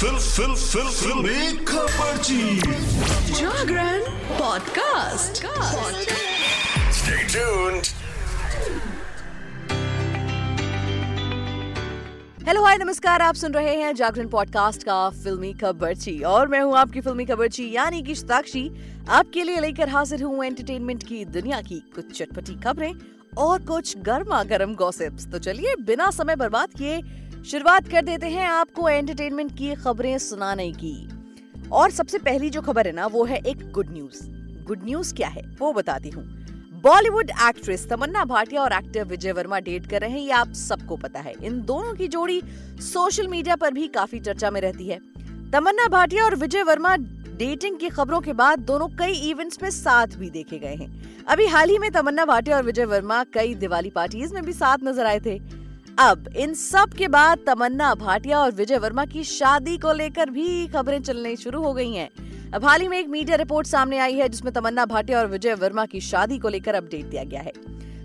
Fill फिल फिल फिल्मी खबरची Jagran podcast. Stay tuned. Hello hi नमस्कार आप सुन रहे हैं जागरण पॉडकास्ट का फिल्मी खबरची और मैं हूँ आपकी फिल्मी खबरची यानी कि शताक्षी। आपके लिए लेकर हाजिर हूँ एंटरटेनमेंट की दुनिया की कुछ चटपटी खबरें और कुछ गर्मा गर्म गॉसिप्स तो चलिए बिना समय बर्बाद किए शुरुआत कर देते हैं आपको एंटरटेनमेंट की खबरें सुनाने की। और सबसे पहली जो खबर है ना, वो है एक गुड न्यूज़ गुड न्यूज़ क्या है, वो बताती हूँ। बॉलीवुड एक्ट्रेस तमन्ना भाटिया और एक्टर विजय वर्मा डेट कर रहे हैं, ये आप सबको पता है। इन दोनों की जोड़ी सोशल मीडिया पर भी काफ़ी चर्चा में रहती है। तमन्ना भाटिया और विजय वर्मा डेटिंग की खबरों के बाद दोनों कई इवेंट्स में साथ भी देखे गए हैं। अभी हाल ही में तमन्ना भाटिया और विजय वर्मा कई दिवाली पार्टीज़ में भी साथ नज़र आए थे। अब इन सब के बाद तमन्ना, भाटिया और विजय वर्मा की शादी को लेकर भी खबरें चलने शुरू हो गई हैं। अब हाल ही में एक मीडिया रिपोर्ट सामने आई है, जिसमें तमन्ना, भाटिया और विजय वर्मा की शादी को लेकर अपडेट दिया गया है।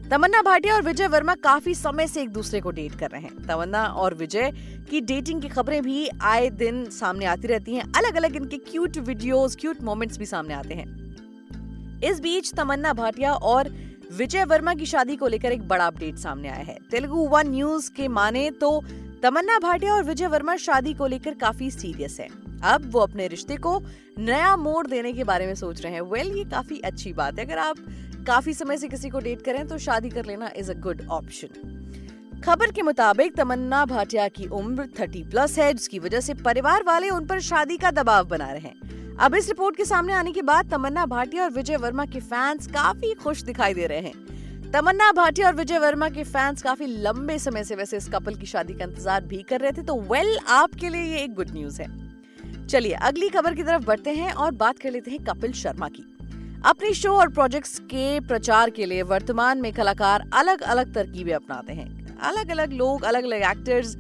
तमन्ना, भाटिया और विजय वर्मा काफ़ी समय से एक दूसरे को डेट कर रहे हैं। तमन्ना और विजय की डेटिंग की खबरें भी आए दिन सामने आती रहती हैं। अलग अलग इनके क्यूट वीडियोस क्यूट मोमेंट्स भी सामने आते हैं। इस बीच तमन्ना, भाटिया और विजय वर्मा की शादी को लेकर एक बड़ा अपडेट सामने आया है। तेलुगु वन न्यूज़ के माने तो तमन्ना भाटिया और विजय वर्मा शादी को लेकर काफ़ी सीरियस है। अब वो अपने रिश्ते को नया मोड़ देने के बारे में सोच रहे हैं। वेल well, ये काफ़ी अच्छी बात है। अगर आप काफ़ी समय से किसी को डेट करें तो शादी कर लेना इज़ अ गुड ऑप्शन खबर के मुताबिक तमन्ना भाटिया की उम्र 30 प्लस है जिसकी वजह से परिवार वाले उन पर शादी का दबाव बना रहे हैं। अब इस रिपोर्ट के सामने आने के बाद तमन्ना भाटिया और विजय वर्मा के फैंस काफ़ी खुश दिखाई दे रहे हैं। तमन्ना भाटिया और विजय वर्मा के फैंस काफ़ी लंबे समय से वैसे इस कपल की शादी का इंतज़ार भी कर रहे थे तो वेल आपके लिए ये एक गुड न्यूज़ है। चलिए, अगली खबर की तरफ़ बढ़ते हैं और बात कर लेते हैं कपिल शर्मा की। अपने शो और प्रोजेक्ट्स के प्रचार के लिए वर्तमान में कलाकार अलग अलग तरकीबें अपनाते हैं। अलग अलग लोग अलग अलग एक्टर्स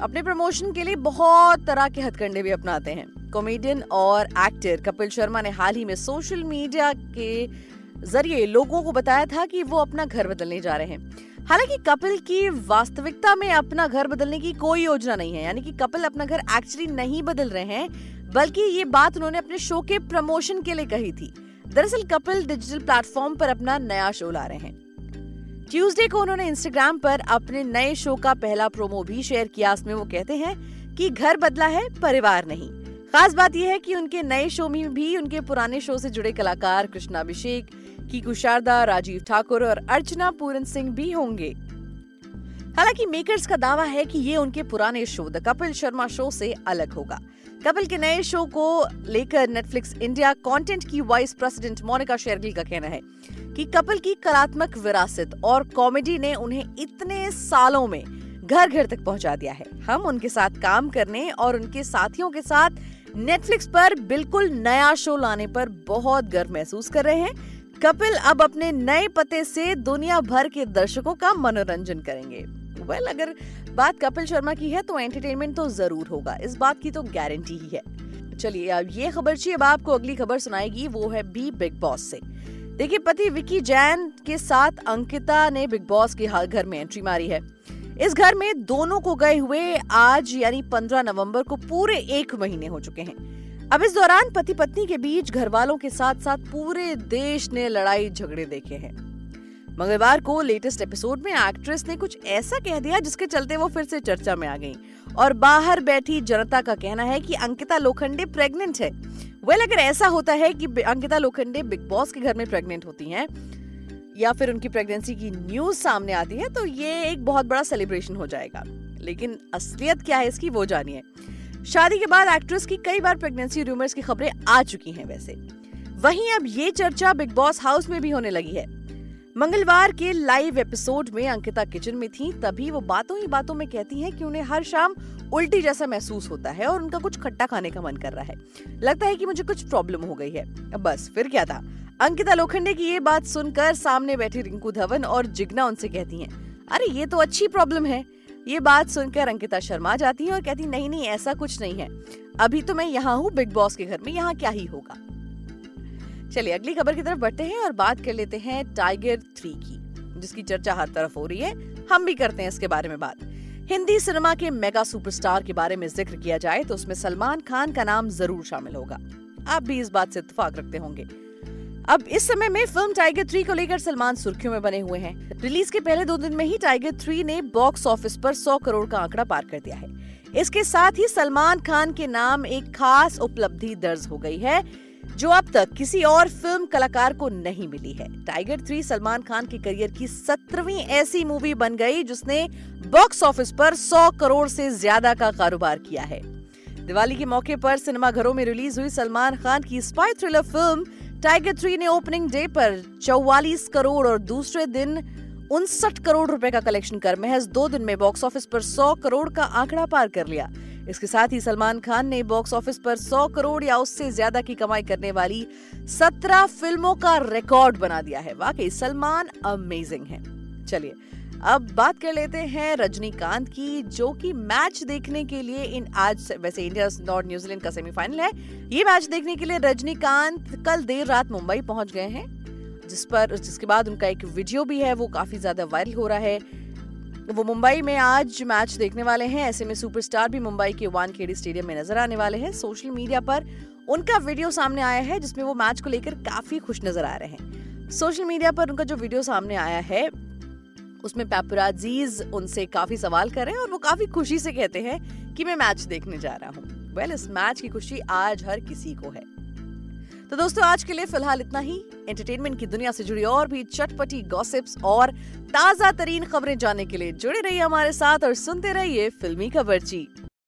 अपने प्रमोशन के लिए बहुत तरह के हथकंडे भी अपनाते हैं। कॉमेडियन और एक्टर कपिल शर्मा ने हाल ही में सोशल मीडिया के ज़रिए लोगों को बताया था कि वो अपना घर बदलने जा रहे हैं। हालाँकि कपिल की वास्तविकता में अपना घर बदलने की कोई योजना नहीं है, यानी कि कपिल अपना घर एक्चुअली नहीं बदल रहे हैं, बल्कि ये बात उन्होंने अपने शो के प्रमोशन के लिए कही थी। दरअसल कपिल डिजिटल प्लेटफॉर्म पर अपना नया शो ला रहे हैं। ट्यूसडे को उन्होंने इंस्टाग्राम पर अपने नए शो का पहला प्रोमो भी शेयर किया। उसमें वो कहते हैं कि घर बदला है, परिवार नहीं। खास बात यह है कि उनके नए शो में भी उनके पुराने शो से जुड़े कलाकार कृष्णाभिषेक कीकू शारदा, राजीव ठाकुर और अर्चना पूरन सिंह भी होंगे। हालाँकि मेकर्स का दावा है कि ये उनके पुराने show, the Kapil Sharma show से अलग होगा। कपिल के नए शो को लेकर नेटफ्लिक्स इंडिया कंटेंट की वाइस प्रेसिडेंट मोनिका शेरगिल का कहना है कि कपिल की कलात्मक विरासत और कॉमेडी ने उन्हें इतने सालों में घर घर तक पहुँचा दिया है। हम उनके साथ काम करने और उनके साथियों के साथ नेटफ्लिक्स पर बिल्कुल नया शो लाने पर बहुत गर्व महसूस कर रहे हैं। कपिल अब अपने नए पते से दुनिया भर के दर्शकों का मनोरंजन करेंगे। वेल well, अगर बात कपिल शर्मा की है तो एंटरटेनमेंट तो ज़रूर होगा। इस बात की तो गारंटी ही है। चलिए अब ये खबर चाहिए अब आपको अगली खबर सुनाएगी वो है बी बिग बॉस से। देखिए पति विकी जैन के साथ अंकिता ने बिग बॉस के घर में एंट्री मारी है। इस घर में दोनों को गए हुए आज, यानी 15 नवंबर को पूरे एक महीने हो चुके हैं। अब इस दौरान पति पत्नी के बीच घर वालों के साथ साथ पूरे देश ने लड़ाई झगड़े देखे हैं। मंगलवार को लेटेस्ट एपिसोड में एक्ट्रेस ने कुछ ऐसा कह दिया जिसके चलते वो फिर से चर्चा में आ गई। और बाहर बैठी जनता का कहना है कि अंकिता लोखंडे प्रेग्नेंट है। वेल, अगर ऐसा होता है कि अंकिता लोखंडे बिग बॉस के घर में प्रेग्नेंट होती हैं या फिर उनकी प्रेगनेंसी की न्यूज़ सामने आती है तो ये एक बहुत बड़ा सेलिब्रेशन हो जाएगा। लेकिन असलियत क्या है इसकी, वो जानिए। शादी के बाद एक्ट्रेस की कई बार प्रेगनेंसी रूमर्स की खबरें आ चुकी हैं वैसे। वहीं अब ये चर्चा बिग बॉस हाउस में भी होने लगी है। मंगलवार के लाइव एपिसोड में अंकिता किचन में थी, तभी वो बातों ही बातों में कहती हैं कि उन्हें हर शाम उल्टी जैसा महसूस होता है और उनका कुछ खट्टा खाने का मन कर रहा है। लगता है कि मुझे कुछ प्रॉब्लम हो गई है। बस, फिर क्या था? अंकिता लोखंडे की ये बात सुनकर सामने बैठी रिंकू धवन और जिग्ना उनसे कहती हैं, अरे, ये तो अच्छी प्रॉब्लम है। ये बात सुनकर अंकिता शर्मा जाती है और कहती, नहीं नहीं, ऐसा कुछ नहीं है। अभी तो मैं यहाँ हूँ, बिग बॉस के घर में, यहाँ क्या ही होगा? चलिए, अगली खबर की तरफ़ बढ़ते हैं और बात कर लेते हैं टाइगर थ्री की, जिसकी चर्चा हर तरफ़ हो रही है। हम भी करते हैं इसके बारे में बात। हिंदी सिनेमा के मेगा सुपरस्टार के बारे में ज़िक्र किया जाए तो उसमें सलमान खान का नाम ज़रूर शामिल होगा। आप भी इस बात से इतफाक रखते होंगे। अब इस समय में फ़िल्म टाइगर थ्री को लेकर सलमान सुर्खियों में बने हुए हैं। रिलीज़ के पहले दो दिन में ही टाइगर थ्री ने बॉक्स ऑफ़िस पर 100 करोड़ का आंकड़ा पार कर दिया है। इसके साथ ही सलमान खान के नाम एक खास उपलब्धि दर्ज हो गई है। जो अब तक किसी और फ़िल्म कलाकार को नहीं मिली है। टाइगर थ्री सलमान खान के करियर की सत्रहवीं ऐसी मूवी बन गई जिसने बॉक्स ऑफ़िस पर 100 करोड़ से ज़्यादा का कारोबार किया है। दिवाली के मौके पर सिनेमा घरों में रिलीज़ हुई सलमान खान की spy thriller film Tiger three ने ओपनिंग डे पर चौवालीस करोड़ और दूसरे दिन उनसठ करोड़ रुपए का कलेक्शन कर महज दो दिन में बॉक्स ऑफ़िस पर 100 करोड़ का आंकड़ा पार कर लिया। इसके साथ ही सलमान खान ने बॉक्स ऑफ़िस पर 100 करोड़ या उससे ज़्यादा की कमाई करने वाली 17 फ़िल्मों का रिकॉर्ड बना दिया है। वाकई, सलमान अमेजिंग है। चलिए, अब बात कर लेते हैं रजनीकांत की, जो कि मैच देखने के लिए इन आज वैसे इंडिया और न्यूजीलैंड का सेमीफाइनल है। ये मैच देखने के लिए रजनीकांत कल देर रात मुंबई पहुँच गए हैं, जिस पर, जिसके बाद उनका एक वीडियो भी है, वो काफ़ी ज़्यादा वायरल हो रहा है। वो मुंबई में आज मैच देखने वाले हैं। ऐसे में सुपरस्टार भी मुंबई के वानखेड़ी स्टेडियम में नज़र आने वाले हैं। सोशल मीडिया पर उनका वीडियो सामने आया है, जिसमें वो मैच को लेकर काफ़ी खुश नज़र आ रहे हैं। सोशल मीडिया पर उनका जो वीडियो सामने आया है, उसमें पैपराजीज उनसे काफ़ी सवाल कर रहे हैं और वो काफ़ी खुशी से कहते हैं कि मैं मैच देखने जा रहा हूँ। वेल, इस मैच की खुशी आज हर किसी को है। तो दोस्तों, आज के लिए फ़िलहाल इतना ही। एंटरटेनमेंट की दुनिया से जुड़ी और भी चटपटी गॉसिप्स और ताज़ा तरीन खबरें जानने के लिए जुड़े रहिए हमारे साथ और सुनते रहिए फिल्मी खबरची